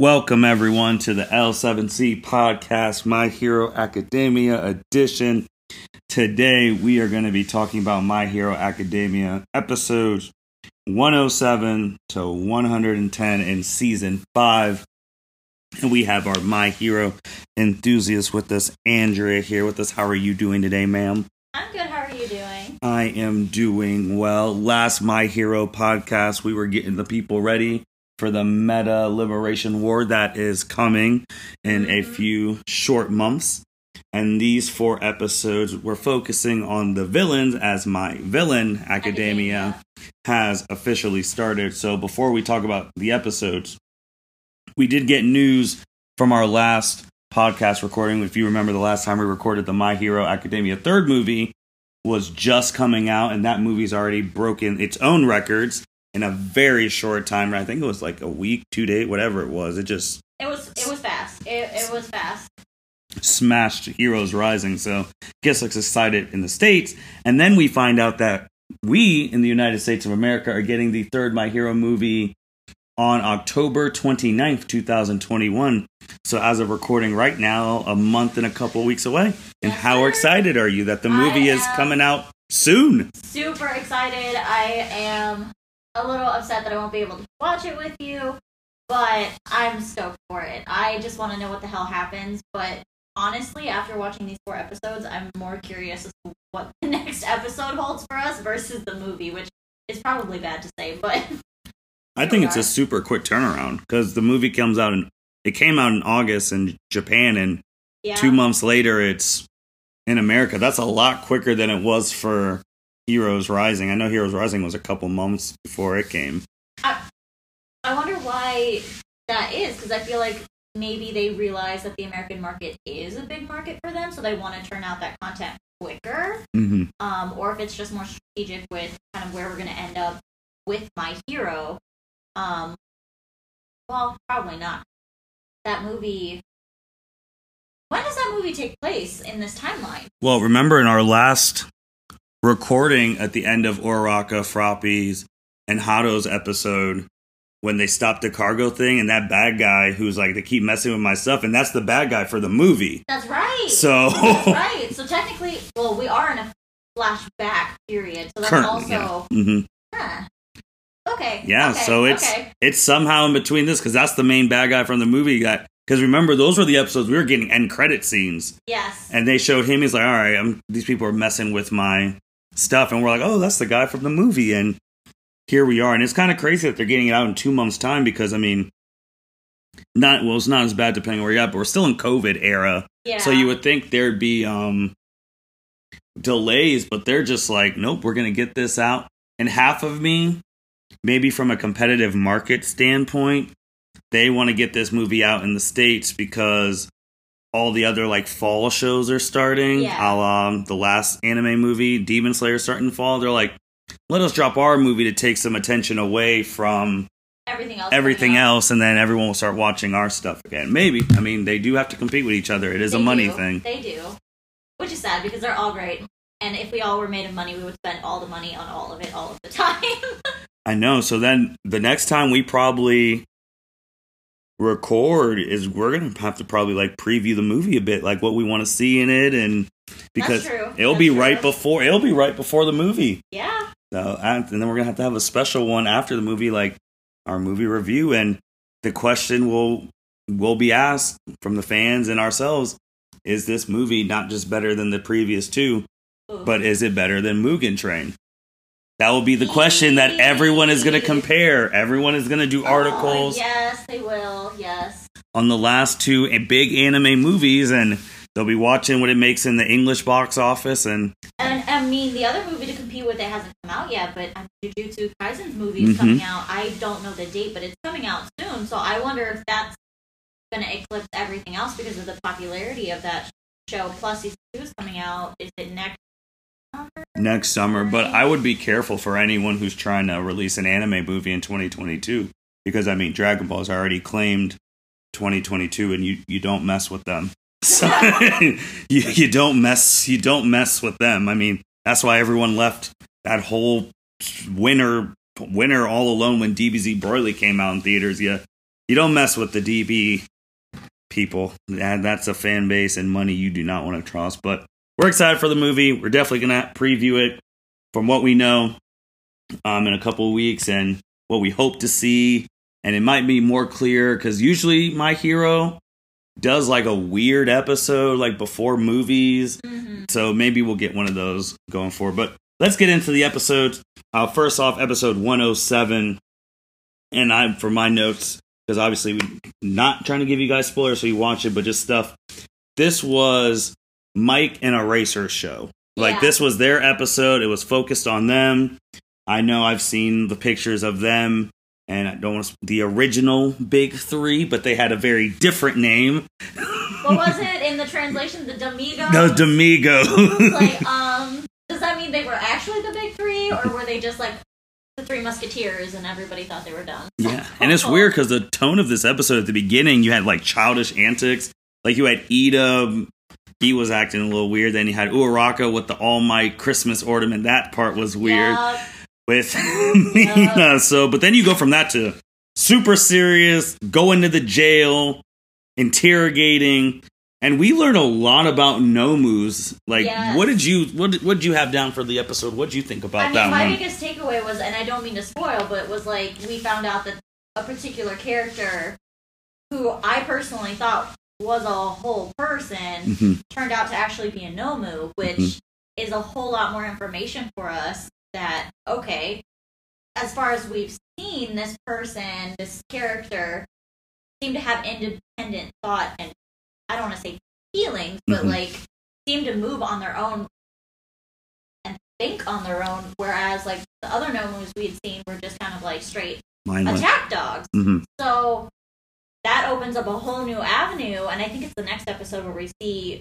Welcome, everyone, to the L7C podcast, My Hero Academia edition. Today, we are going to be talking about My Hero Academia episodes 107 to 110 in season 5. And we have our My Hero enthusiast with us, Andrea, here with us. How are you doing today, ma'am? I'm good. How are you doing? I am doing well. Last My Hero podcast, we were getting the people ready for the Meta Liberation War that is coming in a Mhm. few short months. And these four episodes, we're focusing on the villains as My Villain Academia has officially started. So before we talk about the episodes, we did get news from our last podcast recording. If you remember the last time we recorded the My Hero Academia third movie was just coming out and that movie's already broken its own records in a very short time. I think it was like a week, two days, whatever it was. It just It was it was fast. It, it was fast. smashed Heroes Rising. So gets us excited in the States. And then we find out that we in the United States of America are getting the third My Hero movie on October 29th, 2021. So as of recording right now, a month and a couple weeks away. And Yes, how excited are you that the movie is coming out soon? Super excited. I am a little upset that I won't be able to watch it with you, but I'm stoked for it. I just want to know what the hell happens. But honestly, after watching these four episodes, I'm more curious as to what the next episode holds for us versus the movie, which is probably bad to say, but I think it's a super quick turnaround because the movie comes out in it came out in August in Japan and yeah. two months later it's in America. That's a lot quicker than it was for Heroes Rising. I know Heroes Rising was a couple months before it came. I wonder why that is because I feel like maybe they realize that the American market is a big market for them, so they want to turn out that content quicker. hmm Um, or if it's just more strategic with kind of where we're going to end up with my hero. Um, well, probably not. That movie. When does that movie take place in this timeline? Well, remember in our last recording at the end of Uraraka, Froppy's, and Hado's episode when they stopped the cargo thing and that bad guy who's like they keep messing with my stuff and that's the bad guy for the movie. That's right. So That's right. So technically, well, we are in a flashback period, so that's currently, also yeah. hmm Huh. Okay. Yeah, okay, so it's okay. it's somehow in between this because that's the main bad guy from the movie. That because remember those were the episodes we were getting end credit scenes, yes. and they showed him. He's like, all right, I'm, these people are messing with my stuff, and we're like, oh, that's the guy from the movie, and here we are, and it's kind of crazy that they're getting it out in two months' time because I mean, not well, it's not as bad depending where you're at, but we're still in COVID era, Yeah. so you would think there'd be um delays, but they're just like, nope, we're gonna get this out. And half of me, maybe from a competitive market standpoint, they want to get this movie out in the states because all the other like fall shows are starting. Yeah. A la um, the last anime movie, Demon Slayer, starting to fall. They're like, let us drop our movie to take some attention away from everything else. everything else, and then everyone will start watching our stuff again. Maybe. I mean, they do have to compete with each other. It is a money do. thing. They do, which is sad because they're all great. And if we all were made of money, we would spend all the money on all of it all of the time. I know. So then the next time we probably record is we're gonna have to probably like preview the movie a bit, like what we want to see in it, and because it'll That's be true. right before it'll be right before the movie. yeah. So and then we're gonna have to have a special one after the movie, like our movie review, and the question will will be asked from the fans and ourselves: Is this movie not just better than the previous two, Ooh. but is it better than Mugen Train? That will be the question that everyone is going to compare. Everyone is going to do Oh, articles yes, they will. Yes. on the last two big anime movies, and they'll be watching what it makes in the English box office. And And I mean, the other movie to compete with it hasn't come out yet, but Jujutsu Kaisen's movie is Mhm. coming out. I don't know the date, but it's coming out soon. So I wonder if that's going to eclipse everything else because of the popularity of that show. Plus, season two is coming out. Is it next? Next summer, but I would be careful for anyone who's trying to release an anime movie in 2022 because I mean, Dragon Ball's already claimed 2022, and you you don't mess with them. So you you don't mess you don't mess with them. I mean, that's why everyone left that whole winter winter all alone when DBZ Broly came out in theaters. You you don't mess with the DB people. That, that's a fan base and money you do not want to trust. But we're excited for the movie. We're definitely going to preview it from what we know um, in a couple of weeks and what we hope to see. And it might be more clear because usually my hero does like a weird episode like before movies. Mm-hmm. So maybe we'll get one of those going forward. But let's get into the episode. Uh, first off, episode 107. And I'm for my notes, because obviously we're not trying to give you guys spoilers so you watch it, but just stuff. This was Mike and Eraser's show. Like Yeah. this was their episode. It was focused on them. I know I've seen the pictures of them, and I don't want to, the original Big Three, but they had a very different name. What was it in the translation? The Domingo. The Domingo. like, um, does that mean they were actually the big three, or were they just like the three musketeers and everybody thought they were done? Yeah, and it's weird because the tone of this episode at the beginning, you had like childish antics. Like you had Ida, he was acting a little weird. Then you had Uraraka with the All Might Christmas ornament. That part was weird with Mina. So, but then you go from that to super serious, going to the jail, interrogating. And we learn a lot about Nomus. Like, Yes. what did you what did, what did you have down for the episode? What did you think about I mean, that my one? biggest takeaway was, and I don't mean to spoil, but was like we found out that a particular character, who I personally thought was a whole person, Mhm. turned out to actually be a Nomu, which Mhm. is a whole lot more information for us. That okay, as far as we've seen, this person, this character, seemed to have independent thought and I don't want to say feelings, but Mhm. like seem to move on their own and think on their own. Whereas like the other Nomus we had seen were just kind of like straight Mindless. attack dogs. Mhm. So that opens up a whole new avenue, and I think it's the next episode where we see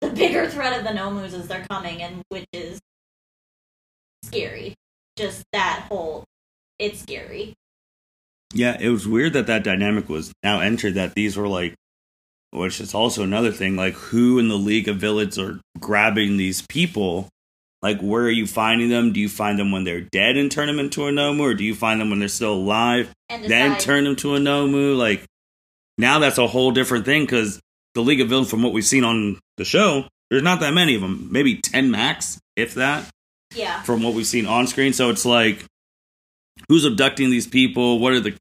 the bigger threat of the Nomus as they're coming, and which is scary. Just that whole, it's scary. Yeah, it was weird that that dynamic was now entered. That these were like, which is also another thing. Like, who in the League of Villains are grabbing these people? Like, where are you finding them? Do you find them when they're dead and turn them into a Nomu, or do you find them when they're still alive And then turn them to a Nomu? Like, now that's a whole different thing because the League of Villains, from what we've seen on the show, there's not that many of them. Maybe ten max, if that yeah, from what we've seen on screen. So it's like, who's abducting these people? What are the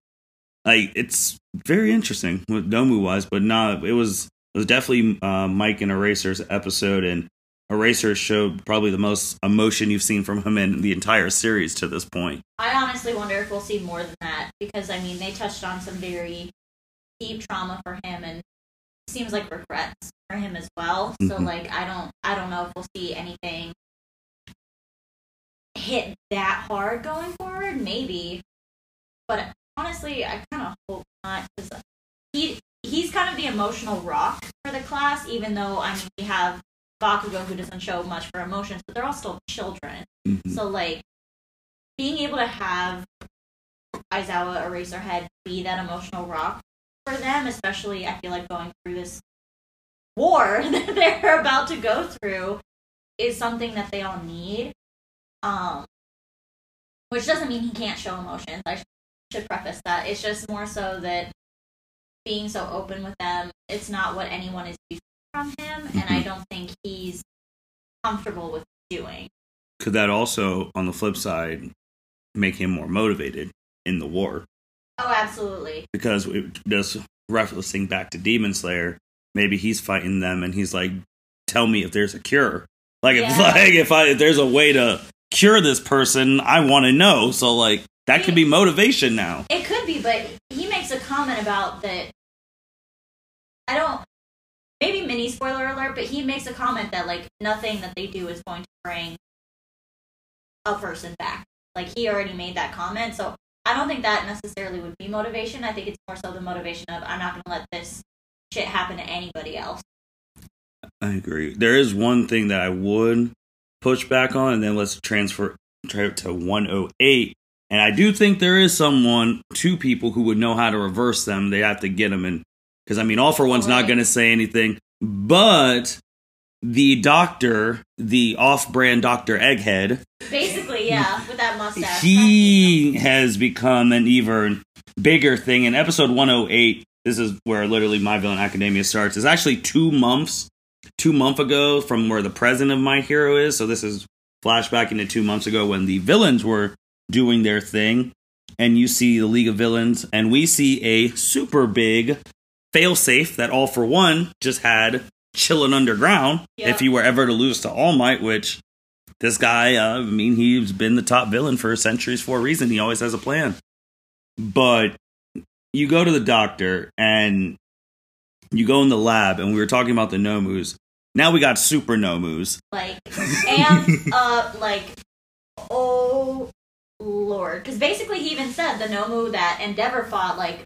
like? It's very interesting with Nomu wise, but nah, it was it was definitely uh, Mike and Eraser's episode, and Eraser showed probably the most emotion you've seen from him in the entire series to this point. I honestly wonder if we'll see more than that because I mean they touched on some very deep trauma for him, and seems like regrets for him as well. So Mhm. like I don't, I don't know if we'll see anything hit that hard going forward. Maybe, but honestly, I kind of hope not because he he's kind of the emotional rock for the class. Even though I mean we have Bakugo who doesn't show much for emotions, but they're all still children. Mhm. So like being able to have Aizawa Eraserhead be that emotional rock for them, especially I feel like going through this war that they're about to go through, is something that they all need. Um, which doesn't mean he can't show emotions. I should preface that. It's just more so that being so open with them, it's not what anyone is used from him, and I Mhm. don't think he's comfortable with doing. Could that also, on the flip side, make him more motivated in the war? Oh, absolutely. because it does referencing back to Demon Slayer. Maybe he's fighting them, and he's like, "Tell me if there's a cure. Like, if like if I if there's a way to cure this person, I want to know." So like that could be motivation now. It could be, but he makes a comment about that. I don't. Maybe mini spoiler alert, but he makes a comment that like nothing that they do is going to bring a person back. Like he already made that comment, so I don't think that necessarily would be motivation. I think it's more so the motivation of I'm not going to let this shit happen to anybody else. I agree. There is one thing that I would push back on, and then let's transfer to 108. And I do think there is someone, two people who would know how to reverse them. They have to get them in. Because, I mean, All for One's not going to say anything. But the doctor, the off brand Dr. Egghead, Basically, yeah, with that mustache. he has become an even bigger thing in episode 108. This is where literally My Villain Academia starts. It's actually two months, two month ago from where the president of My Hero is. So this is flashback into two months ago when the villains were doing their thing. And you see the League of Villains, and we see a super big failsafe that All for One just had chilling underground. Yeah. If you were ever to lose to All Might, which this guy, uh, I mean, he's been the top villain for centuries for a reason. He always has a plan. But you go to the doctor and you go in the lab, and we were talking about the Nomus. Now we got super Nomus. Like, and uh, like, oh lord, because basically he even said the Nomu that Endeavor fought like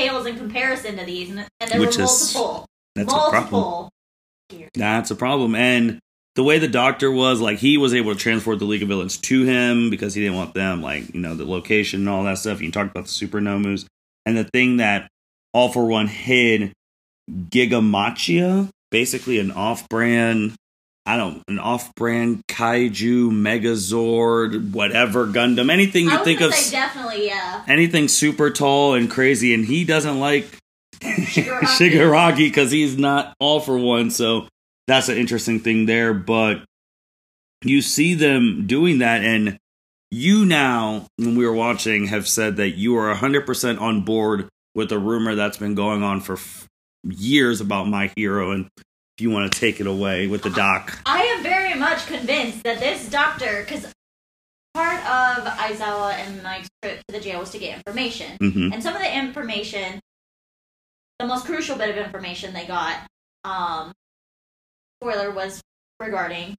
pales in comparison to these, and, and there Which were is- multiple, That's a problem. multiple. That's a problem. And the way the doctor was, like, he was able to transport the League of Villains to him because he didn't want them, like, you know, the location and all that stuff. You talked about the super Nomus. And the thing that All for One hid, Gigamachia, basically an off brand, I don't, know, an off brand kaiju, Megazord, whatever Gundam, anything you think of, say definitely, yeah. anything super tall and crazy. And he doesn't like Shigaraki. Shigaraki because he's not all for one. So that's an interesting thing there. But you see them doing that, and you now, when we were watching, have said that you are 100% on board with a rumor that's been going on for f- years about my hero. And if you want to take it away with the doc. I am very much convinced that this doctor, because part of Aizawa and Mike's trip to the jail was to get information. hmm And some of the information, the most crucial bit of information they got, um, spoiler, was regarding,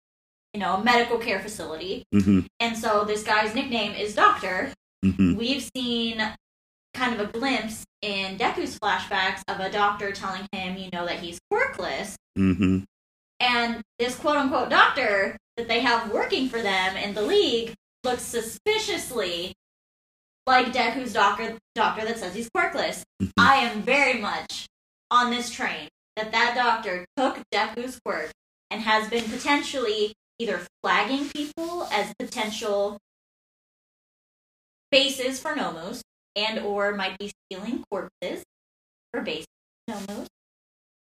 you know, a medical care facility. hmm And so this guy's nickname is Doctor. hmm We've seen kind of a glimpse in Deku's flashbacks of a doctor telling him, you know, that he's quirkless. hmm And this quote unquote doctor that they have working for them in the league looks suspiciously like Deku's doctor, doctor that says he's quirkless. Mhm. I am very much on this train that that doctor took Deku's quirk and has been potentially either flagging people as potential bases for Nomus and or might be stealing corpses for base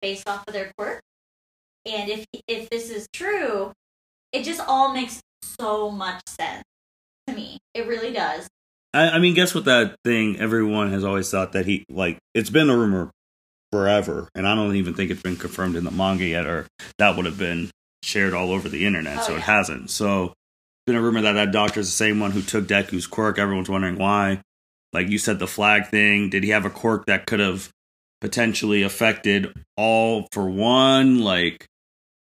based off of their quirk. And if if this is true, it just all makes so much sense to me. It really does. I, I mean, guess what that thing everyone has always thought that he like it's been a rumor forever, and I don't even think it's been confirmed in the manga yet, or that would have been shared all over the internet, Oh, so it hasn't. So, it's been a rumor that that doctor is the same one who took Deku's quirk. Everyone's wondering why. Like you said, the flag thing. Did he have a quirk that could have potentially affected all for one? Like,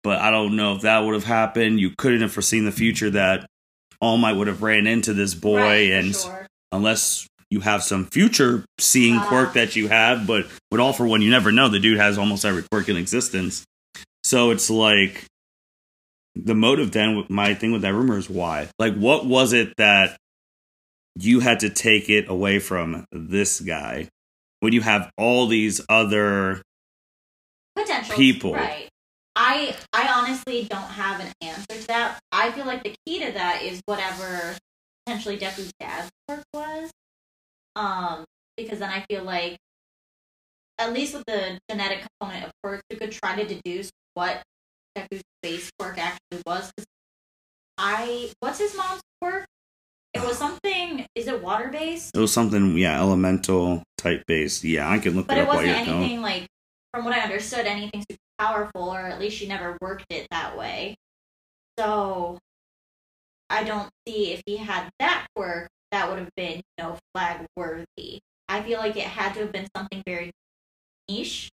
but I don't know if that would have happened. You couldn't have foreseen the future that All Might would have ran into this boy Right, and sure. unless you have some future seeing Ah. quirk that you have, but with all for one, you never know. The dude has almost every quirk in existence. So it's like the motive then my thing with that rumor is why? Like what was it that you had to take it away from this guy when you have all these other potential people. Right. I I honestly don't have an answer to that. I feel like the key to that is whatever potentially Deku's dad's quirk was. Um, because then I feel like at least with the genetic component of quirks, you could try to deduce what Deku's base quirk actually was. I what's his mom's quirk? It was something. Is it water based? it was something yeah, elemental type based. Yeah, I can look But it it up while wasn't you're going. anything like, from what I understood, anything super powerful, or at least she never worked it that way. So I don't see if he had that quirk, that would have been, you know, flag worthy. I feel like it had to have been something very niche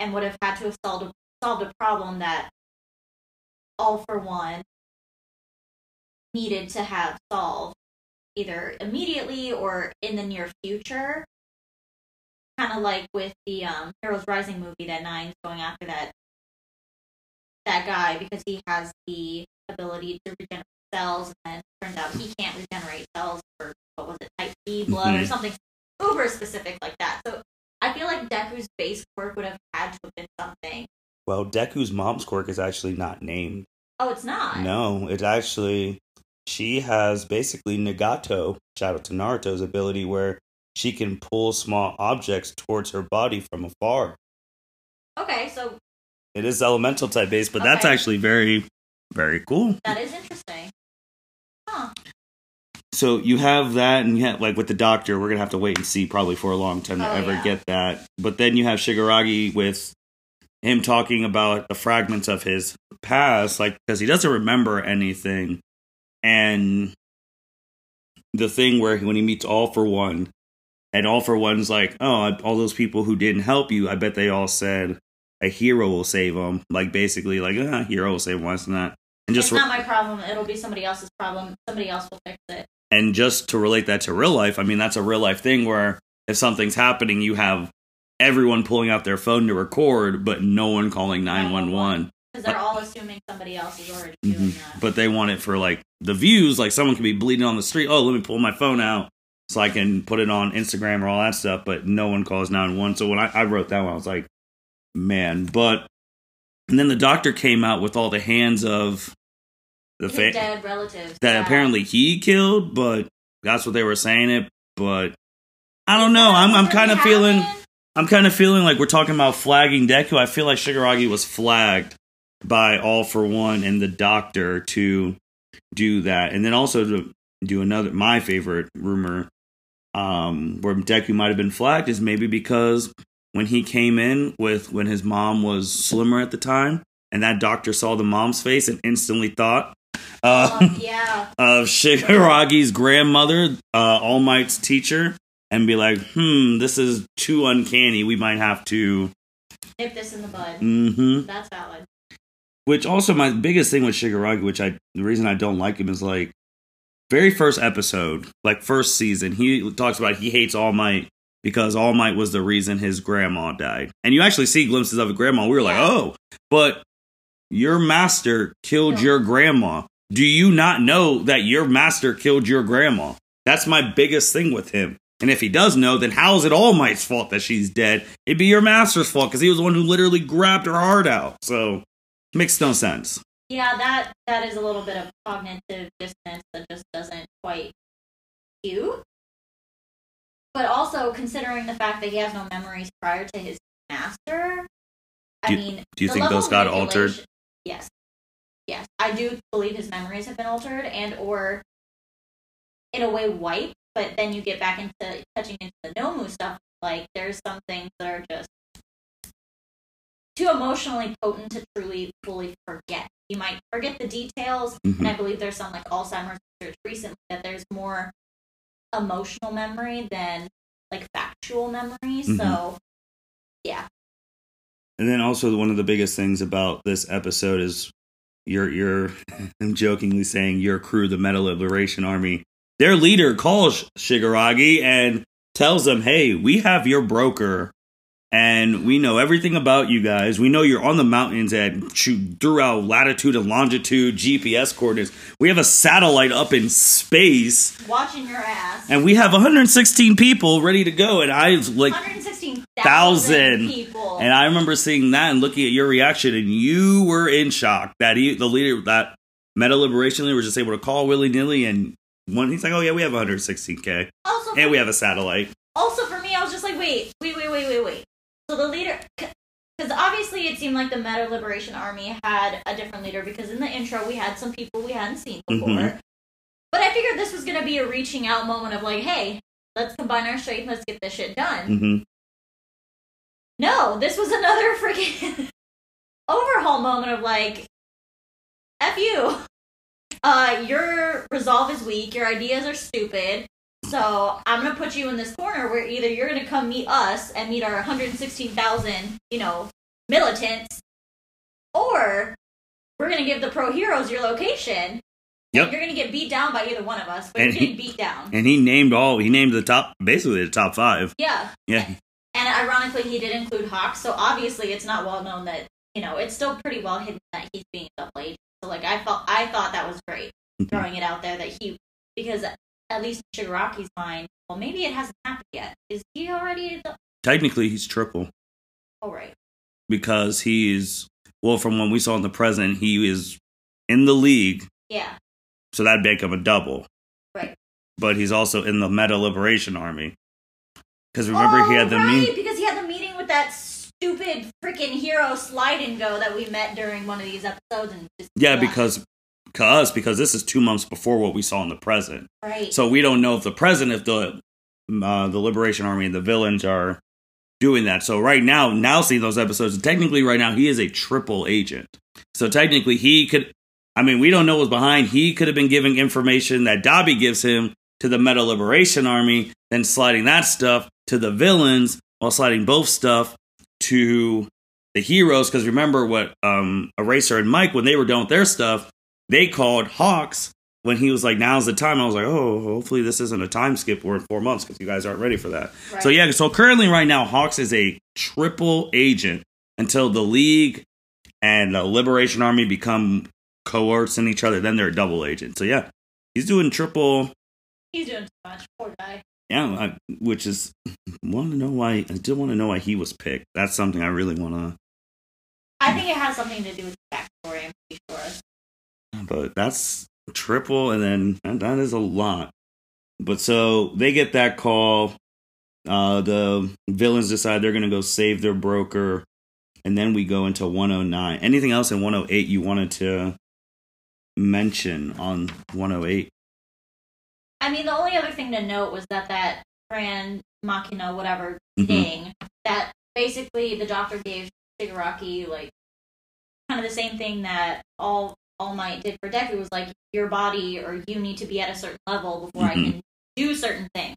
and would have had to have solved a, solved a problem that all for one needed to have solved either immediately or in the near future kind of like with the um, Heroes Rising movie that Nine's going after that that guy because he has the ability to regenerate cells, and then turns out he can't regenerate cells for what was it, type B blood or Mhm. something uber specific like that. So I feel like Deku's base quirk would have had to have been something. Well, Deku's mom's quirk is actually not named. Oh, it's not. No, it's actually she has basically Nagato, shout out to Naruto's ability where she can pull small objects towards her body from afar. Okay, so It is elemental type based, but that's actually very, very cool. that is interesting. Huh. So you have that, and you have like with the doctor, we're gonna have to wait and see probably for a long time to Oh, ever yeah. get that. But then you have Shigaraki with him talking about the fragments of his past, like because he doesn't remember anything, and the thing where when he meets All for One, and All for One's like, oh, all those people who didn't help you, I bet they all said a hero will save them, like basically like ah, hero will save one, it's not. And just it's not my problem. It'll be somebody else's problem. Somebody else will fix it. and just to relate that to real life, I mean, that's a real life thing where if something's happening, you have everyone pulling out their phone to record, but no one calling 911. Because they're all assuming somebody else is already doing Mhm. that. But they want it for like the views. Like someone could be bleeding on the street. Oh, let me pull my phone out so I can put it on Instagram or all that stuff. But no one calls nine one. So when I, I wrote that one, I was like, man. But, and then the doctor came out with all the hands of the fa- dead relatives. that yeah. apparently he killed, but that's what they were saying it. But I don't know. I'm I'm kind of feeling? I'm kind of feeling like we're talking about flagging Deku. I feel like Shigaraki was flagged by All for One and the Doctor to do that, and then also to do another. My favorite rumor, um, where Deku might have been flagged is maybe because when he came in with when his mom was slimmer at the time, and that doctor saw the mom's face and instantly thought. Uh, Um, yeah. of Shigaraki's grandmother, uh, All Might's teacher, and be like, hmm, this is too uncanny. We might have to. Nip this in the bud. hmm That's valid. Which also, my biggest thing with Shigaraki, which I, the reason I don't like him is like, very first episode, like first season, he talks about he hates All Might because All Might was the reason his grandma died. And you actually see glimpses of a grandma. We were like, oh, but your master killed your grandma. Do you not know that your master killed your grandma? That's my biggest thing with him. And if he does know, then how is it All Might's fault that she's dead? It'd be your master's fault because he was the one who literally grabbed her heart out. So makes no sense. Yeah, that that is a little bit of cognitive dissonance that just doesn't quite compute. But also considering the fact that he has no memories prior to his master, I Do- mean, Do you think those got altered? Yes, yes, I do believe his memories have been altered and or in a way wiped. But then you get back into touching into the Nomu stuff. Like there's some things that are just too emotionally potent to truly fully forget. You might forget the details, Mhm. and I believe there's some like Alzheimer's research recently that there's more emotional memory than like factual memory. Mhm. So yeah, And then also one of the biggest things about this episode is you're you're I'm jokingly saying your crew, the Meta Liberation Army, their leader calls Shigaraki and tells them, Hey, we have your broker and we know everything about you guys. We know you're on the mountains at throughout latitude and longitude GPS coordinates. We have a satellite up in space watching your ass. and we have 116 people ready to go. And I was like 116,000 Thousand. people. and I remember seeing that and looking at your reaction, and you were in shock that he, the leader, that Meta Liberation leader, was just able to call willy nilly. And one, he's like, "Oh yeah, we have 116k, also, and we have a satellite." also for me, I was just like, wait, wait, wait, wait, wait, wait. So the leader, because obviously it seemed like the Meta Liberation Army had a different leader because in the intro we had some people we hadn't seen before. Mhm. But I figured this was going to be a reaching out moment of like, hey, let's combine our strength, let's get this shit done. hmm No, this was another freaking overhaul moment of like, F you. Uh, your resolve is weak, your ideas are stupid, so I'm gonna put you in this corner where either you're gonna come meet us and meet our 116,000, you know, militants, or we're gonna give the pro heroes your location. Yep. You're gonna get beat down by either one of us, but And you're he- beat down. And he named all. He named the top, basically the top five. Yeah. Yeah. And ironically, he did include Hawk, so obviously it's not well known that you know it's still pretty well hidden that he's being double agent. So like I felt I thought that was great Mhm. throwing it out there that he because at least Shigaraki's mind, well maybe it hasn't happened yet. Is he already the Technically, he's triple All right. right. because he's well. From when we saw in the present, he is in the league, Yeah. so that'd make him a double. Right. But he's also in the Meta Liberation Army. because remember he had the Oh, right, meet. because he had the meeting with that stupid freaking hero Slidin' Go that we met during one of these episodes and just Yeah, because because because this is two months before what we saw in the present. right. So we don't know if the present, if the uh, the Liberation Army and the villains are doing that. So right now, now seeing those episodes, technically right now he is a triple agent. So technically he could. I mean, we don't know what's behind. He could have been giving information that Dabi gives him to the Meta Liberation Army, then sliding that stuff to the villains, while sliding both stuff to the heroes. Because remember what um, Eraser and Mike, when they were done with their stuff, they called Hawks when he was like, "Now's the time." I was like, "Oh, hopefully this isn't a time skip. We're in four months because you guys aren't ready for that." Right. So yeah, so currently right now, Hawks is a triple agent until the League and the Liberation Army become coercing each other. Then they're a double agent. So yeah, he's doing triple. He's doing too much. Poor guy. Yeah, I, which is want to know why. I do want to know why he was picked. That's something I really want to. I think it has something to do with the backstory. I'm pretty sure. But that's triple and then that, that is a lot. But so they get that call uh the villains decide they're gonna go save their broker and then we go into 109 anything else in 108 you wanted to mention on 108 I mean, the only other thing to note was that that Grand Machina, whatever Mhm. thing, that basically the doctor gave Shigaraki like kind of the same thing that all All Might did for Deku was like your body or you need to be at a certain level before I Mhm. can do certain things.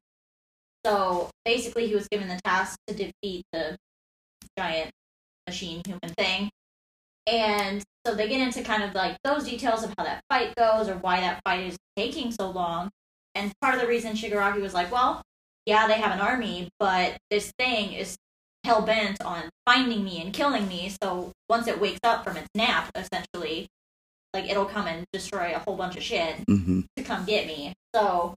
So basically, he was given the task to defeat the giant machine human thing. And so they get into kind of like those details of how that fight goes or why that fight is taking so long. And part of the reason Shigaraki was like, well, yeah, they have an army, but this thing is hell bent on finding me and killing me. So once it wakes up from its nap, essentially, like it'll come and destroy a whole bunch of shit hmm to come get me. So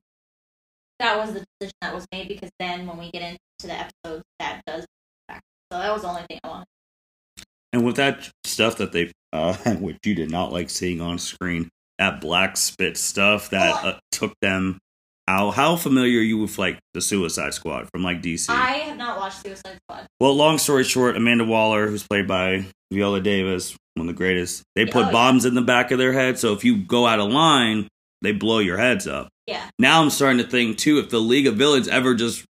that was the decision that was made because then when we get into the episodes, that does. Back. So that was the only thing I wanted. And with that stuff that they, uh, which you did not like seeing on screen, that black spit stuff that uh, took them out. How familiar are you with like the Suicide Squad from like DC? I have not watched Suicide Squad. well, long story short, Amanda Waller, who's played by Viola Davis, one of the greatest, they Oh, put yeah. bombs in the back of their head. So if you go out of line, they blow your heads up. Yeah. Now I'm starting to think too, if the League of Villains ever just,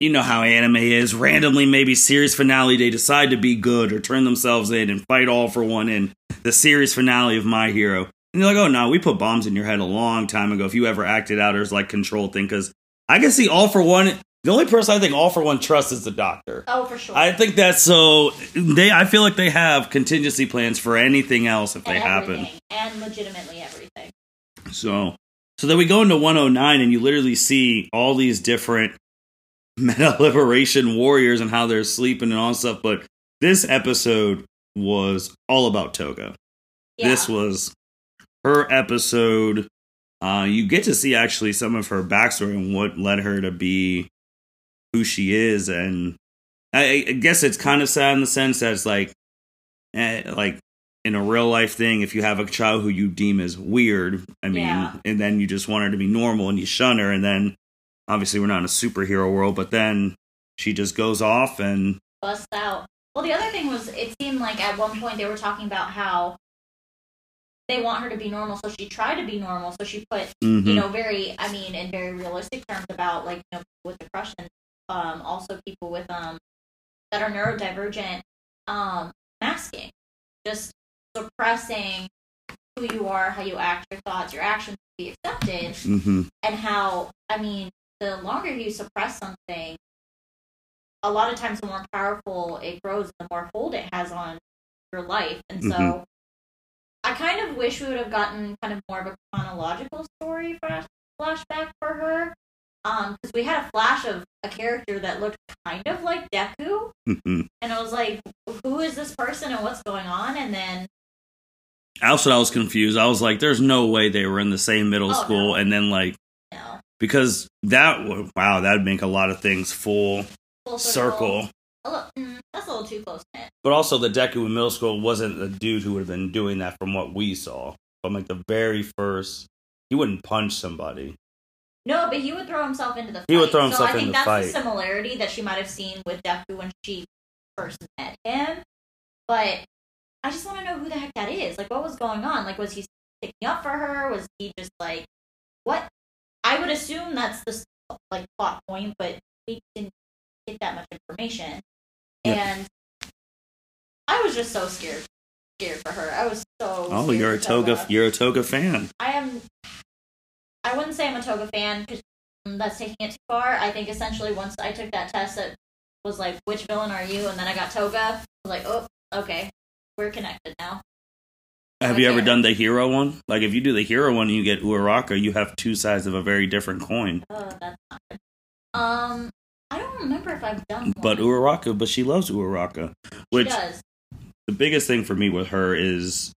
you know how anime is, randomly maybe series finale, they decide to be good or turn themselves in and fight all for one in the series finale of My Hero. And they're like, oh no, we put bombs in your head a long time ago. If you ever acted out as like control thing, because I can see all for one. The only person I think all for one trusts is the doctor. Oh, for sure. I think that's so they. I feel like they have contingency plans for anything else if they and happen. everything. And legitimately everything. So, so then we go into 109, and you literally see all these different meta liberation warriors and how they're sleeping and all stuff. But this episode was all about Toga. Yeah. This was her episode. Uh, you get to see actually some of her backstory and what led her to be who she is, and I, I guess it's kind of sad in the sense that it's like, eh, like in a real life thing, if you have a child who you deem as weird, I mean, Yeah. and then you just want her to be normal and you shun her, and then obviously we're not in a superhero world, but then she just goes off and busts out. Well, the other thing was, it seemed like at one point they were talking about how they want her to be normal, so she tried to be normal. So she put, mhm, you know, very, I mean, in very realistic terms about like, you know, with depression, um, also people with um that are neurodivergent, um, masking, just suppressing who you are, how you act, your thoughts, your actions to be accepted mhm, and how I mean, the longer you suppress something, a lot of times the more powerful it grows, the more hold it has on your life. And so Mhm. I kind of wish we would have gotten kind of more of a chronological story flash flashback for her. Um, because we had a flash of a character that looked kind of like Deku, mhm. and I was like, "Who is this person and what's going on?" And then Also, I was confused. I was like, "There's no way they were in the same middle Oh, school," no. and then like know, because that wow, that'd make a lot of things full full circle. A little, mm, that's a little too close knit. But also, the Deku in middle school wasn't the dude who would have been doing that from what we saw. From like the very first, he wouldn't punch somebody. No, but he would throw himself into the fight. He would throw himself into the fight. so I think that's the similarity that she might have seen with Deku when she first met him. But I just want to know who the heck that is. Like, what was going on? Like, was he sticking up for her? Was he just like, what? I would assume that's the like plot point, but we didn't get that much information. Yeah. And I was just so scared, scared for her. I was so. Oh, scared you're a toga. You're a toga fan. I am. I wouldn't say I'm a Toga fan because that's taking it too far. I think essentially once I took that test, it was like, which villain are you? And then I got Toga. I was like, oh, okay, we're connected now. Have you ever done the hero one? Like if you do the hero one and you get Uraraka, you have two sides of a very different coin. Oh, that's not good. Um, I don't remember if I've done one. But Uraraka, but she loves Uraraka. she Which does. the biggest thing for me with her is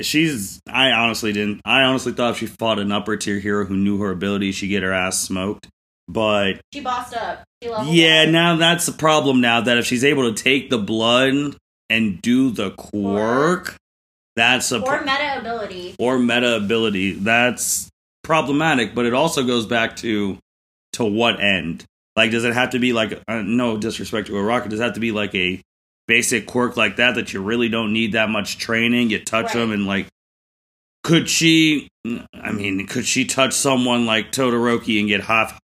she's I honestly didn't I honestly thought if she fought an upper tier hero who knew her ability, she'd get her ass smoked. But She bossed up. She yeah, up. now that's the problem now that if she's able to take the blood and do the quirk, that's a or meta ability. or meta ability. That's problematic, but it also goes back to to what end? Like, does it have to be like uh, no disrespect to Uraraka? Does it have to be like a basic quirk like that that you really don't need that much training? You touch Right. them and like, could she? I mean, could she touch someone like Todoroki and get half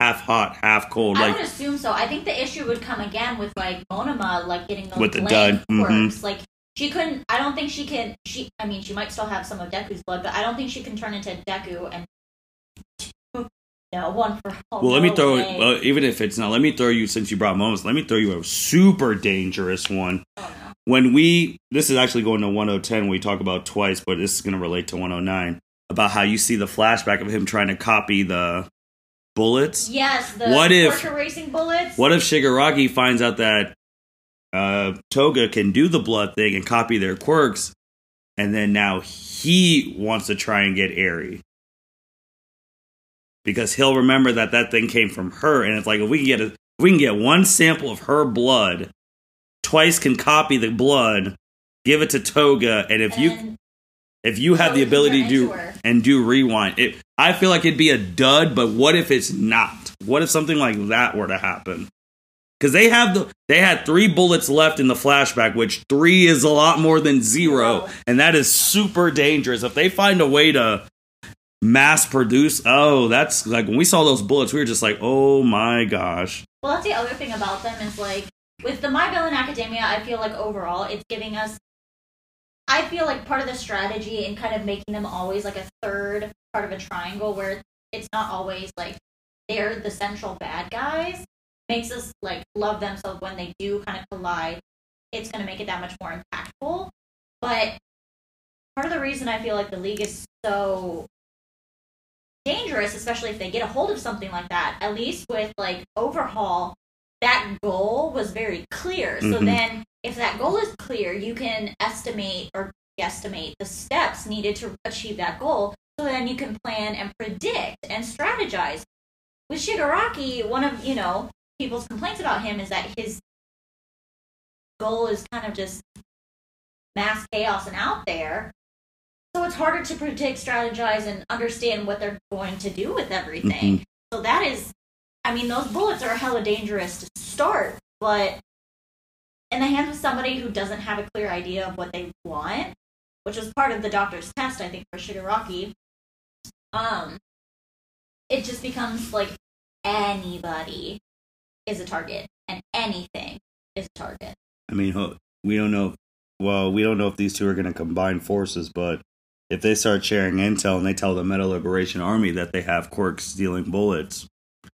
half hot, half cold? I Like, would assume so. I think the issue would come again with like Monoma, like getting those With the dud, mhm. Like she couldn't. I don't think she can. She. I mean, she might still have some of Deku's blood, but I don't think she can turn into Deku and. No, one for well, let me throw. Uh, even if it's not, let me throw you since you brought moments. Let me throw you a super dangerous one. oh, no. when we this is actually going to 1010 we talk about twice but this is going to relate to 109 about how you see the flashback of him trying to copy the bullets Yes, the What if- racing bullets. what if shigaraki finds out that uh, toga can do the blood thing and copy their quirks and then now he wants to try and get Eri because he'll remember that that thing came from her. And it's like if we can get a if we can get one sample of her blood twice can copy the blood give it to toga and if and you if you have the ability to do and do rewind it i feel like it'd be a dud but what if it's not? What if something like that were to happen? Because they have the they had three bullets left in the flashback which three is a lot more than zero. Wow. and that is super dangerous. If they find a way to mass produce oh that's like when we saw those bullets we were just like oh my gosh Well, that's the other thing about them is like with the My Villain Academia, I feel like overall it's giving us. I feel like part of the strategy in kind of making them always like a third part of a triangle where it's not always like they're the central bad guys makes us like love them. So when they do kind of collide, it's going to make it that much more impactful. But part of the reason I feel like the league is so dangerous, especially if they get a hold of something like that. At least with like overhaul, that goal was very clear. So Mhm. then, if that goal is clear, you can estimate or guesstimate the steps needed to achieve that goal. So then you can plan and predict and strategize. With Shigaraki, one of you know people's complaints about him is that his goal is kind of just mass chaos and out there. So it's harder to predict, strategize, and understand what they're going to do with everything. So that is, I mean, those bullets are hella dangerous to start, but in the hands of somebody who doesn't have a clear idea of what they want, which was part of the doctor's test, I think, for Shigaraki, um, it just becomes like anybody is a target, and anything is a target. I mean, we don't know. Well, we don't know if these two are going to combine forces, but if they start sharing intel and they tell the Meta Liberation Army that they have quirks stealing bullets,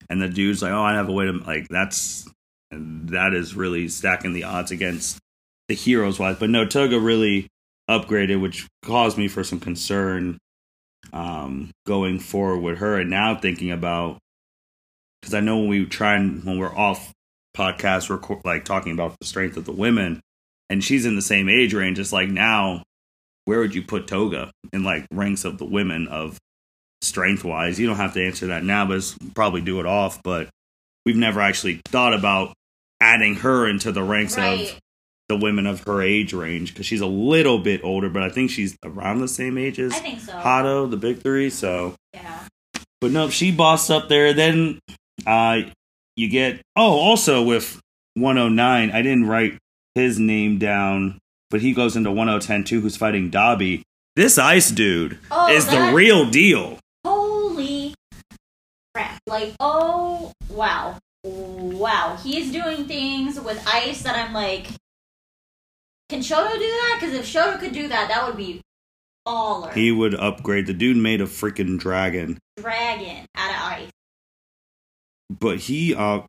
and the dude's like, "Oh, I have a way to like," that's that is really stacking the odds against the heroes wise. But no, Toga really upgraded, which caused me for some concern um, going forward with her. And now thinking about because I know when we try and when we're off podcast, we're like talking about the strength of the women, and she's in the same age range. It's like now, where would you put Toga in like ranks of the women of strength wise? You don't have to answer that now, but it's probably do it off. But we've never actually thought about adding her into the ranks Right. of the women of her age range because she's a little bit older, but I think she's around the same age as I think so. Hado, the big three. So Yeah. But no, she bossed up there. Then uh, you get oh, also with 109, I didn't write his name down, but he goes into 101 too, who's fighting Dabi. This ice dude Oh, is the real deal. Holy crap. Like, oh, wow. Wow. He's doing things with ice that I'm like, can Shoto do that? Because if Shoto could do that, that would be baller. He would upgrade. The dude made a freaking dragon, Dragon out of ice. but he uh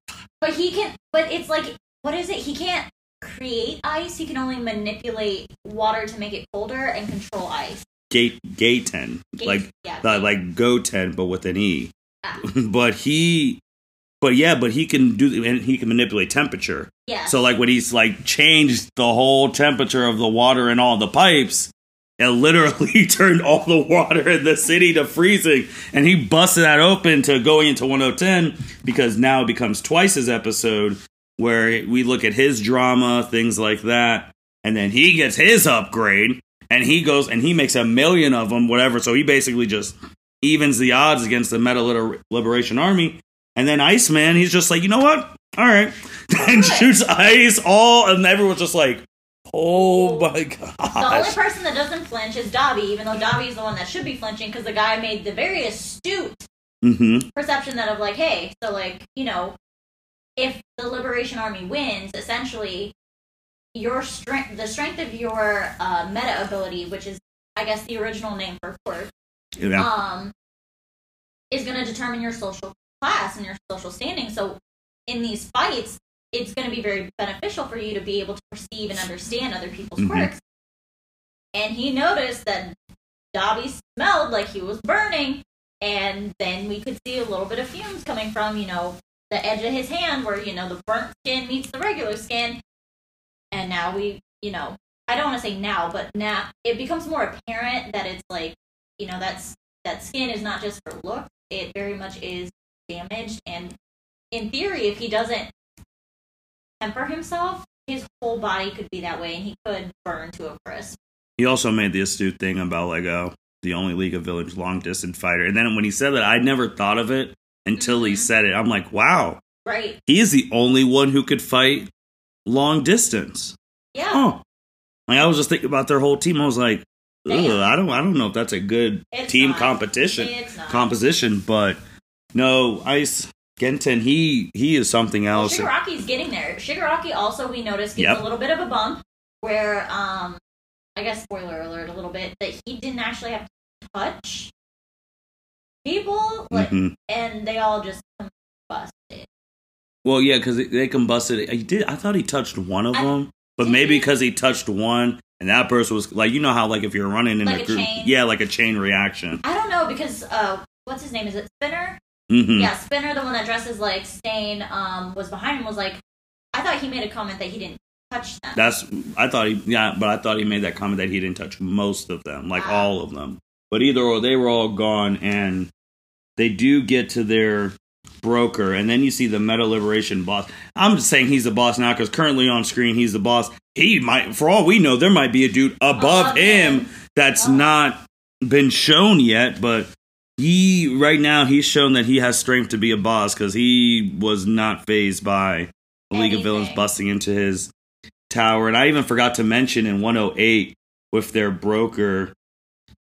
But he can, but it's like, what is it? He can't create ice. He can only manipulate water to make it colder and control ice. gate Geten Gate- like yeah, uh, like Goten, but with an E. Ah. but he, but yeah, but he can do and he can manipulate temperature. yeah. So like when he's like changed the whole temperature of the water in all the pipes, it literally turned all the water in the city to freezing, and he busted that open to going into 1010 because now it becomes twice his episode where we look at his drama, things like that, and then he gets his upgrade, and he goes and he makes a million of them, whatever. So he basically just evens the odds against the Meta Liter- Liberation Army. And then Iceman, he's just like, you know what? All right. and shoots ice all, and everyone's just like, oh my god. The only person that doesn't flinch is Dabi, even though Dabi's the one that should be flinching because the guy made the very astute Mm-hmm. perception that of like, hey, so like, you know, if the Liberation Army wins, essentially, your strength, the strength of your uh, meta ability, which is, I guess, the original name for Quirk, Yeah. um, is going to determine your social class and your social standing. So, in these fights, it's going to be very beneficial for you to be able to perceive and understand other people's Mhm. quirks. And he noticed that Dabi smelled like he was burning, and then we could see a little bit of fumes coming from, you know, the edge of his hand where, you know, the burnt skin meets the regular skin. And now we, you know, I don't want to say now, but now it becomes more apparent that it's like, you know, that's that skin is not just for look, it very much is damaged. And in theory, if he doesn't temper himself, his whole body could be that way and he could burn to a crisp. He also made the astute thing about like, oh, the only League of Villains long distance fighter. And then when he said that, I never thought of it until he Mhm. said it. I'm like, wow, Right. he is the only one who could fight long distance. Yeah. Oh, like I was just thinking about their whole team. I was like, Ugh, I don't, I don't know if that's a good It's team not. competition composition, but no, Ice Geten, he he is something Well, else. Shigaraki's getting there. Shigaraki also, we noticed, gets Yep. a little bit of a bump where, um, I guess spoiler alert a little bit, that he didn't actually have to touch people, like, Mhm. and they all just combusted. Well, yeah, because they combusted. He did. I thought he touched one of I- them, but maybe because he touched one, and that person was like, you know how like if you're running in Like a a group, chain? yeah, like a chain reaction. I don't know because, uh, what's his name? Is it Spinner? hmm Yeah, Spinner, the one that dresses like Stain, um, was behind him, was like, I thought he made a comment that he didn't touch them. That's. I thought he. Yeah, but I thought he made that comment that he didn't touch most of them, like Ah. all of them. But either or, they were all gone, and they do get to their broker, and then you see the Meta Liberation boss. I'm just saying he's the boss now because currently on screen he's the boss. He might, for all we know, there might be a dude above Above him him. that's Oh. not been shown yet, but. He right now he's shown that he has strength to be a boss because he was not phased by the League of Villains busting into his tower. And I even forgot to mention in 108 with their broker,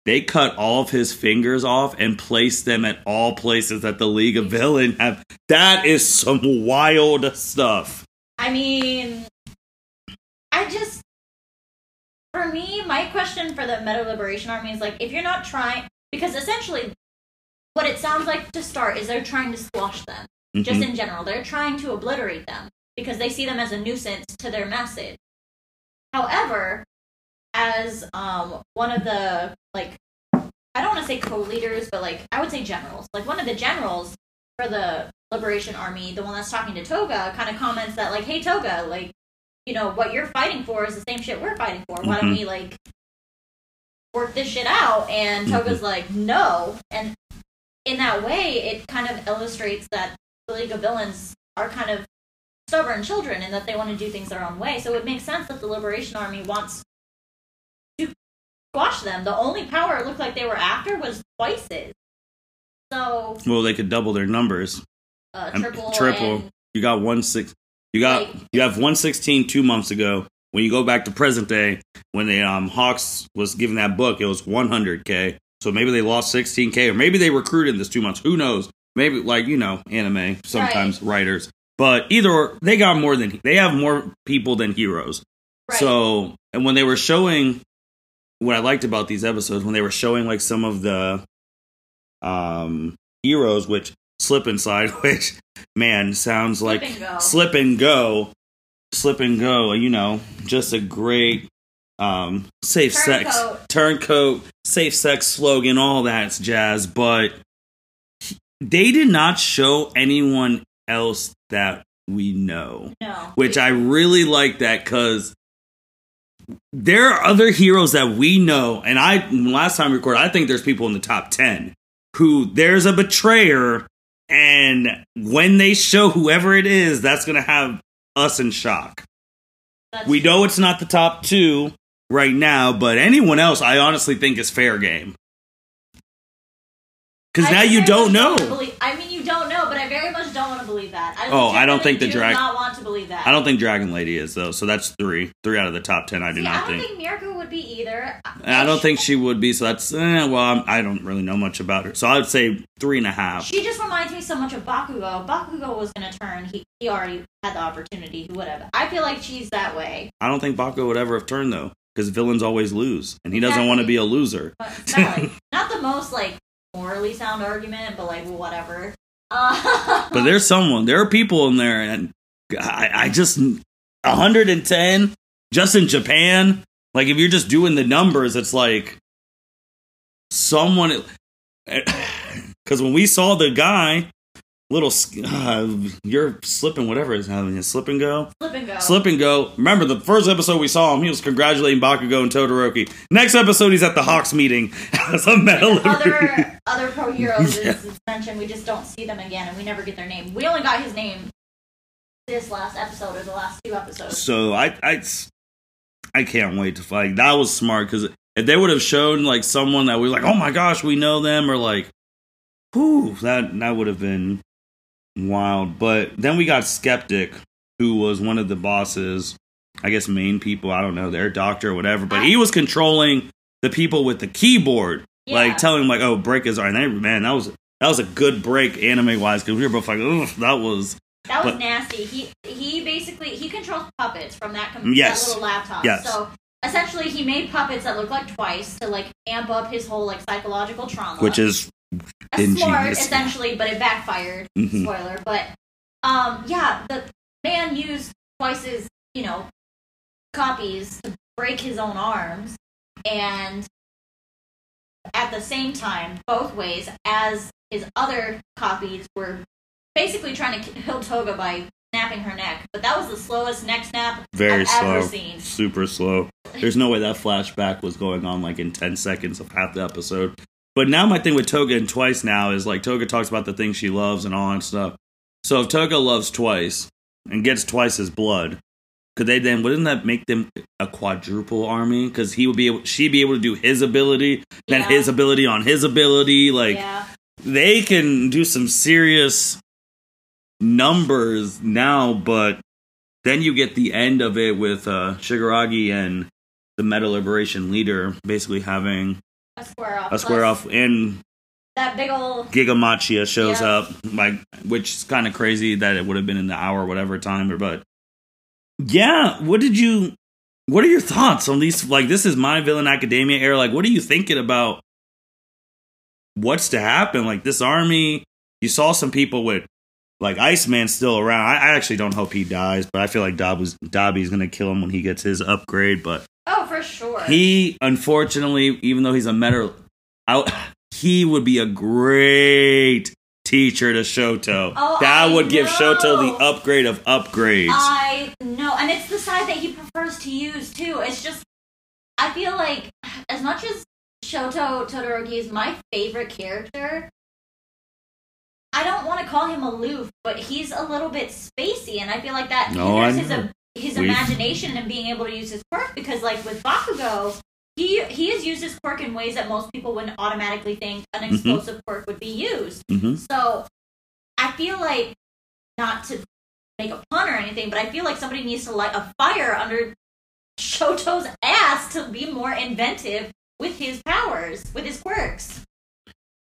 they cut all of his fingers off and placed them at all places that the League of Villain have. That is some wild stuff. I mean, I just, for me, my question for the Meta Liberation Army is like, if you're not trying, because essentially, what it sounds like to start is they're trying to squash them, just Mhm. in general. They're trying to obliterate them because they see them as a nuisance to their message. However, as um, one of the, like, I don't want to say co leaders, but like, I would say generals. Like, one of the generals for the Liberation Army, the one that's talking to Toga, kind of comments that, like, hey, Toga, like, you know, what you're fighting for is the same shit we're fighting for. Why don't Mhm. we, like, work this shit out? And Toga's like, no. And in that way, it kind of illustrates that the League of Villains are kind of stubborn children and that they want to do things their own way. So it makes sense that the Liberation Army wants squash them. The only power it looked like they were after was Twice's. So Well, they could double their numbers. uh, triple, triple. You got one six. You got Like- you have one sixteen two months ago. When you go back to present day, when the um, Hawks was given that book, it was one hundred k. So maybe they lost sixteen k, or maybe they recruited this two months. Who knows? Maybe like you know, anime sometimes writers. But either or, they got more than they have more people than heroes. right. So, and when they were showing, what I liked about these episodes, when they were showing like some of the um heroes, which slip inside, which man sounds Slip like and slip and go, slip and go. You know, just a great um safe sex Turncoat. turncoat, safe sex slogan, all that jazz. But they did not show anyone else that we know no, which I really like that because there are other heroes that we know, and I last time we recorded, I think there's people in the top ten who there's a betrayer, and when they show whoever it is, that's gonna have us in shock. That's We know it's not the top two right now, but anyone else, I honestly think is fair game. Because now you don't know. wanna believe- I mean, you don't know, but I very much don't want to believe that. I Oh, I don't think the dragon. drag- do not want to believe that. I don't think Dragon Lady is though, so that's three, three out of the top ten. I do See, not I don't think. think Mirko would be either. I don't think she would be, so that's eh, well. I'm, I don't really know much about her, so I would say three and a half. She just reminds me so much of Bakugo. Bakugo was going to turn. He, he already had the opportunity. He would have. I feel like she's that way. I don't think Bakugo would ever have turned though, because villains always lose, and he doesn't want to be a loser. But not, like, not the most like morally sound argument, but like whatever. Uh, But there's someone, there are people in there, and I, I just 110 just in Japan. Like if you're just doing the numbers, it's like someone. Because when we saw the guy, little uh, you're slipping whatever is happening slip and go. slip and go. Slip and go. Remember the first episode we saw him, he was congratulating Bakugo and Todoroki. Next episode, he's at the Hawks meeting as a medal. other other pro heroes Yeah. is, is mentioned. We just don't see them again, and we never get their name. We only got his name this last episode or the last two episodes. So I, I, I can't wait to fight. That was smart because if they would have shown like someone that we like, oh my gosh, we know them, or like, whew, that that would have been wild. But then we got Skeptic, who was one of the bosses, I guess main people. I don't know, their doctor or whatever. But he was controlling the people with the keyboard, Yeah. like telling them like, oh, break is. And they, man, that was that was a good break anime wise because we were both like, ugh, that was That was But- nasty. He he basically he controls puppets from that, com- Yes. that little laptop. Yes. So essentially, he made puppets that look like twice to like amp up his whole like psychological trauma. which is a smart essentially, but it backfired. Mhm. Spoiler, but um, yeah, the man used twice twice's you know copies to break his own arms, and at the same time, both ways, as his other copies were basically trying to kill Toga by snapping her neck. But that was the slowest neck snap very I've slow, ever seen. super slow. There's no way that flashback was going on like in 10 seconds of half the episode. But now my thing with Toga and Twice now is like Toga talks about the things she loves and all that stuff. So if Toga loves Twice and gets Twice's blood, could they then wouldn't that make them a quadruple army? Because he would be able, she'd be able to do his ability, then Yeah. his ability on his ability. Like yeah, they can do some serious numbers now, but then you get the end of it with uh, Shigaraki and the Meta Liberation leader basically having a square off. a square off, and That big old Gigamachia shows Yeah. up, like which is kind of crazy that it would have been in the hour or whatever time, but yeah, what did you? What are your thoughts on these? Like, this is my Villain Academia era. Like, what are you thinking about? What's to happen? Like this army, you saw some people with like Iceman still around. I, I actually don't hope he dies, but I feel like Dabi's Dabi's gonna kill him when he gets his upgrade. But oh for sure. He, unfortunately, even though he's a meta, out, he would be a great teacher to Shoto. Oh, that I would give Shoto the upgrade of upgrades. I know, and it's the side that he prefers to use too. It's just, I feel like as much as Shoto Todoroki is my favorite character, I don't want to call him aloof, but he's a little bit spacey, and I feel like that No, hinders his know. His We've- imagination and being able to use his quirk because, like with Bakugo, he he has used his quirk in ways that most people wouldn't automatically think an Mhm. explosive quirk would be used. hmm So I feel like not to make a pun or anything, but I feel like somebody needs to light a fire under Shoto's ass to be more inventive with his powers, with his quirks.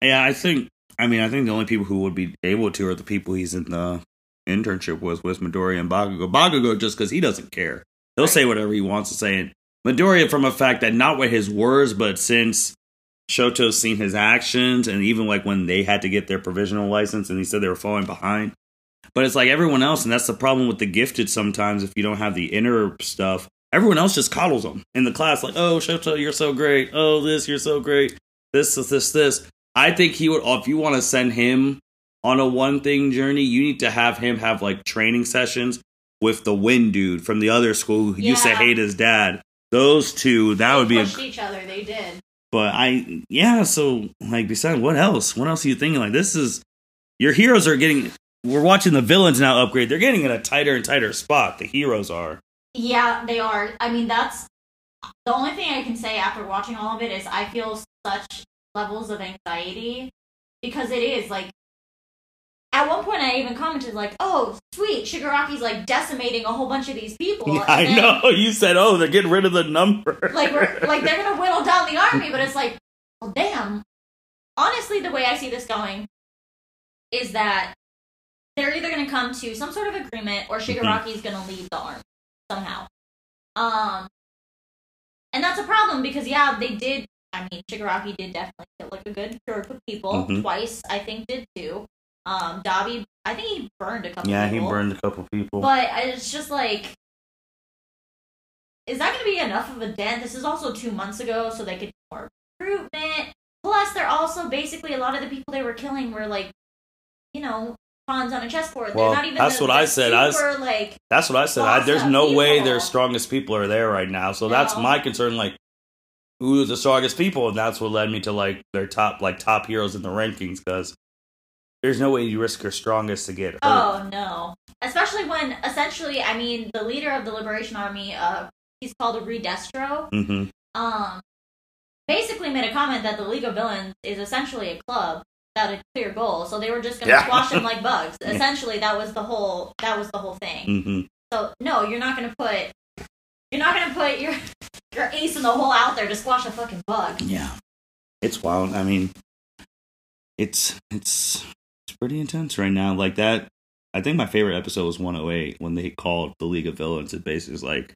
Yeah, I think. I mean, I think the only people who would be able to are the people he's in the internship was with Midoriya and Bakugo. Bakugo just because he doesn't care. He'll say whatever he wants to say. And Midoriya, from a fact that not with his words, but since Shoto's seen his actions, and even like when they had to get their provisional license, and he said they were falling behind. But it's like everyone else, and that's the problem with the gifted. Sometimes, if you don't have the inner stuff, everyone else just coddles them in the class. Like, oh, Shoto, you're so great. Oh, this, you're so great. This, this, this, this. I think he would. If you want to send him on a one thing journey, you need to have him have like training sessions with the Wind dude from the other school who used to hate his dad. Those two, that would be a pushed each other. They did. but I, yeah. So, like, besides, what else? What else are you thinking? Like, this is your heroes are getting. We're watching the villains now upgrade. They're getting in a tighter and tighter spot. The heroes are. Yeah, they are. I mean, that's the only thing I can say after watching all of it is I feel such levels of anxiety because it is like. At one point, I even commented like, "Oh, sweet, Shigaraki's like decimating a whole bunch of these people." Yeah, I then- know. You said, oh, they're getting rid of the number. like we're like they're gonna whittle down the army, but it's like, well, damn. Honestly, the way I see this going is that they're either gonna come to some sort of agreement, or Shigaraki's gonna lead the army somehow. Um, and that's a problem because yeah, they did. I mean, Shigaraki did definitely kill like a good group of people Mhm. twice. I think did too. Um, Dabi, I think he burned a couple. yeah, he burned a couple people. But it's just like, is that going to be enough of a dent? This is also two months ago, so they could do more recruitment. Plus, they're also basically a lot of the people they were killing were like, you know, pawns on a chessboard. Well, they're not even. that's the, what I said. I was- like, That's what I said. I, there's no way their strongest people are there right now. So that's my concern. Like, who are the strongest people? And that's what led me to like their top, like top heroes in the rankings. Because there's no way you risk your strongest to get hurt. oh no! Especially when essentially, I mean, the leader of the Liberation Army, uh, he's called a Redestro. hmm um, basically made a comment that the League of Villains is essentially a club without a clear goal. So they were just going to Yeah. squash them like bugs. Essentially, that was the whole that was the whole thing. hmm So no, you're not going to put you're not to put your your ace in the hole out there to squash a fucking bug. Yeah, it's wild. I mean, it's it's pretty intense right now. Like that. I think my favorite episode was 108 when they called the League of Villains. It basically is like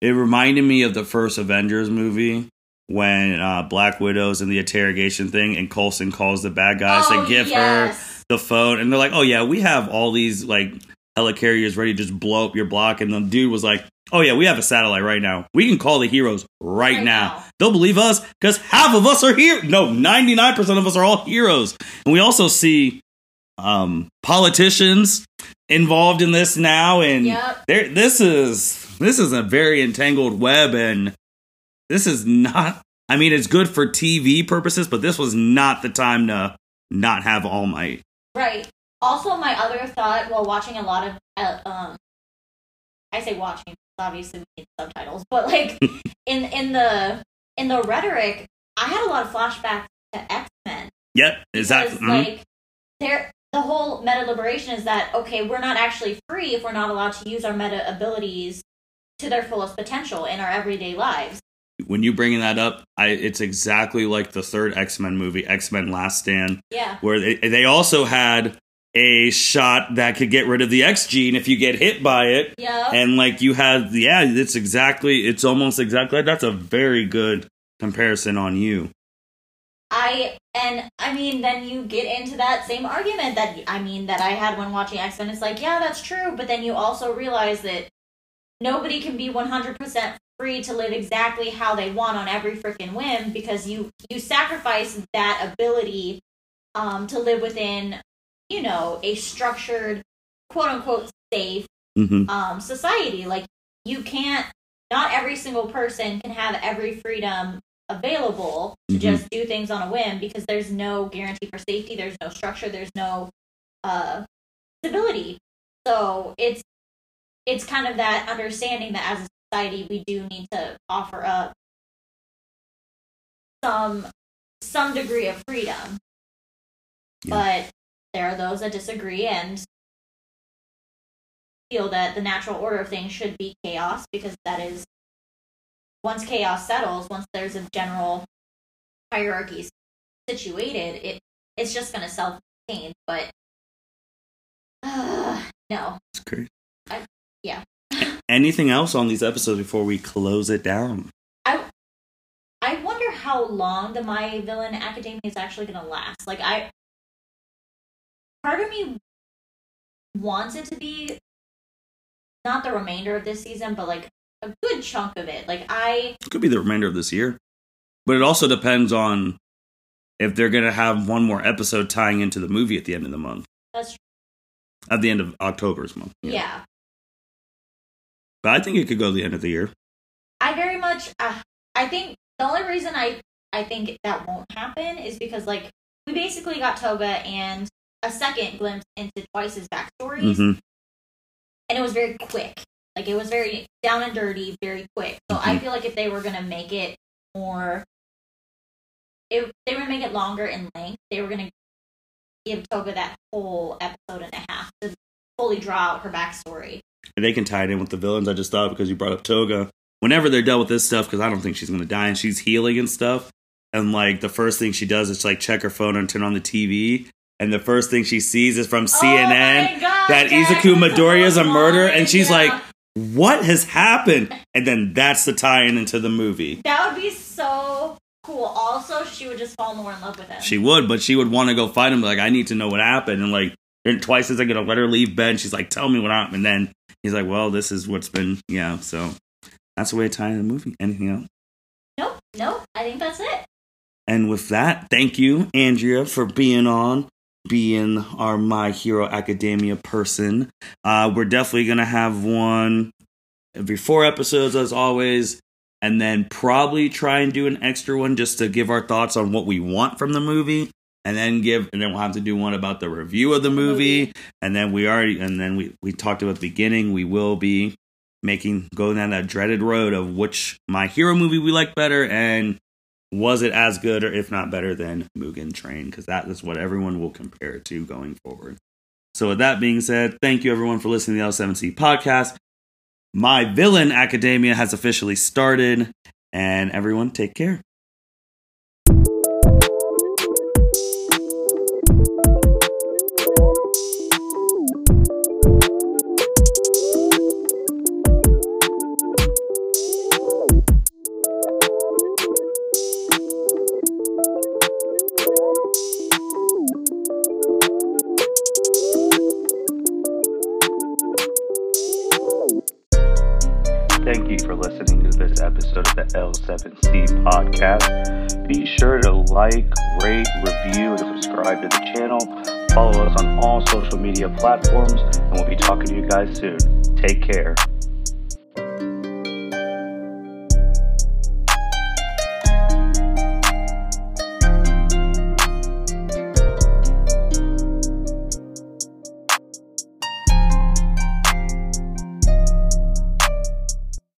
it reminded me of the first Avengers movie when uh, Black Widow's in the interrogation thing and Coulson calls the bad guys oh, to give her the phone and they're like, "Oh yeah, we have all these like helicarriers ready to just blow up your block." And the dude was like, "Oh yeah, we have a satellite right now. We can call the heroes right, Right now. now. They'll believe us because half of us are here. No, ninety nine percent of us are all heroes." And we also see um, politicians involved in this now, and Yep. there this is this is a very entangled web, and this is not. I mean, it's good for TV purposes, but this was not the time to not have All Might. Right. Also, my other thought while watching a lot of, uh, um, I say watching, obviously we need subtitles, but like in in the in the rhetoric, I had a lot of flashbacks to X Men. Yep, exactly. Because, like, there, the whole meta liberation is that okay, we're not actually free if we're not allowed to use our meta abilities to their fullest potential in our everyday lives. when you bringing that up, I it's exactly like the third X Men movie, X Men Last Stand, Yeah. where they they also had a shot that could get rid of the X gene if you get hit by it, Yeah. and like you had, yeah, it's exactly, it's almost exactly. That's a very good comparison on you. I and I mean, then you get into that same argument that I mean that I had when watching X Men. It's like, yeah, that's true, but then you also realize that nobody can be one hundred percent free to live exactly how they want on every freaking whim because you you sacrifice that ability um, to live within, you know, a structured, quote unquote, safe hmm um, society. Like you can't. Not every single person can have every freedom available to Mhm. just do things on a whim because there's no guarantee for safety. There's no structure. There's no uh, stability. So it's it's kind of that understanding that as a society we do need to offer up some some degree of freedom. Yeah. But there are those that disagree and feel that the natural order of things should be chaos because that is once chaos settles, once there's a general hierarchy situated, it it's just going to self contain. But uh, no, It's great. I- yeah. Anything else on these episodes before we close it down? I wonder how long the My Villain Academia is actually going to last. Like, I. Part of me wants it to be not the remainder of this season, but like a good chunk of it. Like, I. It could be the remainder of this year. But it also depends on if they're going to have one more episode tying into the movie at the end of the month, That's. at the end of October's month. Yeah. But I think it could go to the end of the year. I very much. Uh, I think the only reason I I think that won't happen is because like we basically got Toga and a second glimpse into Twice's backstories, hmm and it was very quick. Like it was very down and dirty, very quick. So I Mhm. feel like if they were gonna make it more, if they were gonna make it longer in length, they were gonna give Toga that whole episode and a half to fully draw out her backstory. And they can tie it in with the villains. I just thought because you brought up Toga. Whenever they're done with this stuff, because I don't think she's going to die and she's healing and stuff. And like the first thing she does is like check her phone and turn on the TV. And the first thing she sees is from CNN Oh my God, that Izuku Midoriya is a murderer. And she's yeah. like, what has happened? And then that's the tie in into the movie. That would be so cool. Also, she would just fall more in love with him. She would, but she would want to go find him. Like, I need to know what happened. And like, and twice as I gonna let her leave bed, and she's like, "Tell me what happened." And then he's like, "Well, this is what's been, yeah." So that's the way to tie in the movie. Anything else? nope, nope. I think that's it. And with that, thank you, Andrea, for being on, being our My Hero Academia person. Uh, we're definitely gonna have one every four episodes, as always, and then probably try and do an extra one just to give our thoughts on what we want from the movie. And then give, and then we'll have to do one about the review of the movie. And then we already, and then we we talked about the beginning. We will be making going down that dreaded road of which my hero movie we like better, and was it as good or if not better than Mugen Train? Because that is what everyone will compare it to going forward. So with that being said, thank you everyone for listening to the L7C podcast. My Villain Academia has officially started, and everyone take care. Episode of the L7C podcast. Be sure to like, rate, review, and subscribe to the channel. Follow us on all social media platforms, and we'll be talking to you guys soon. Take care.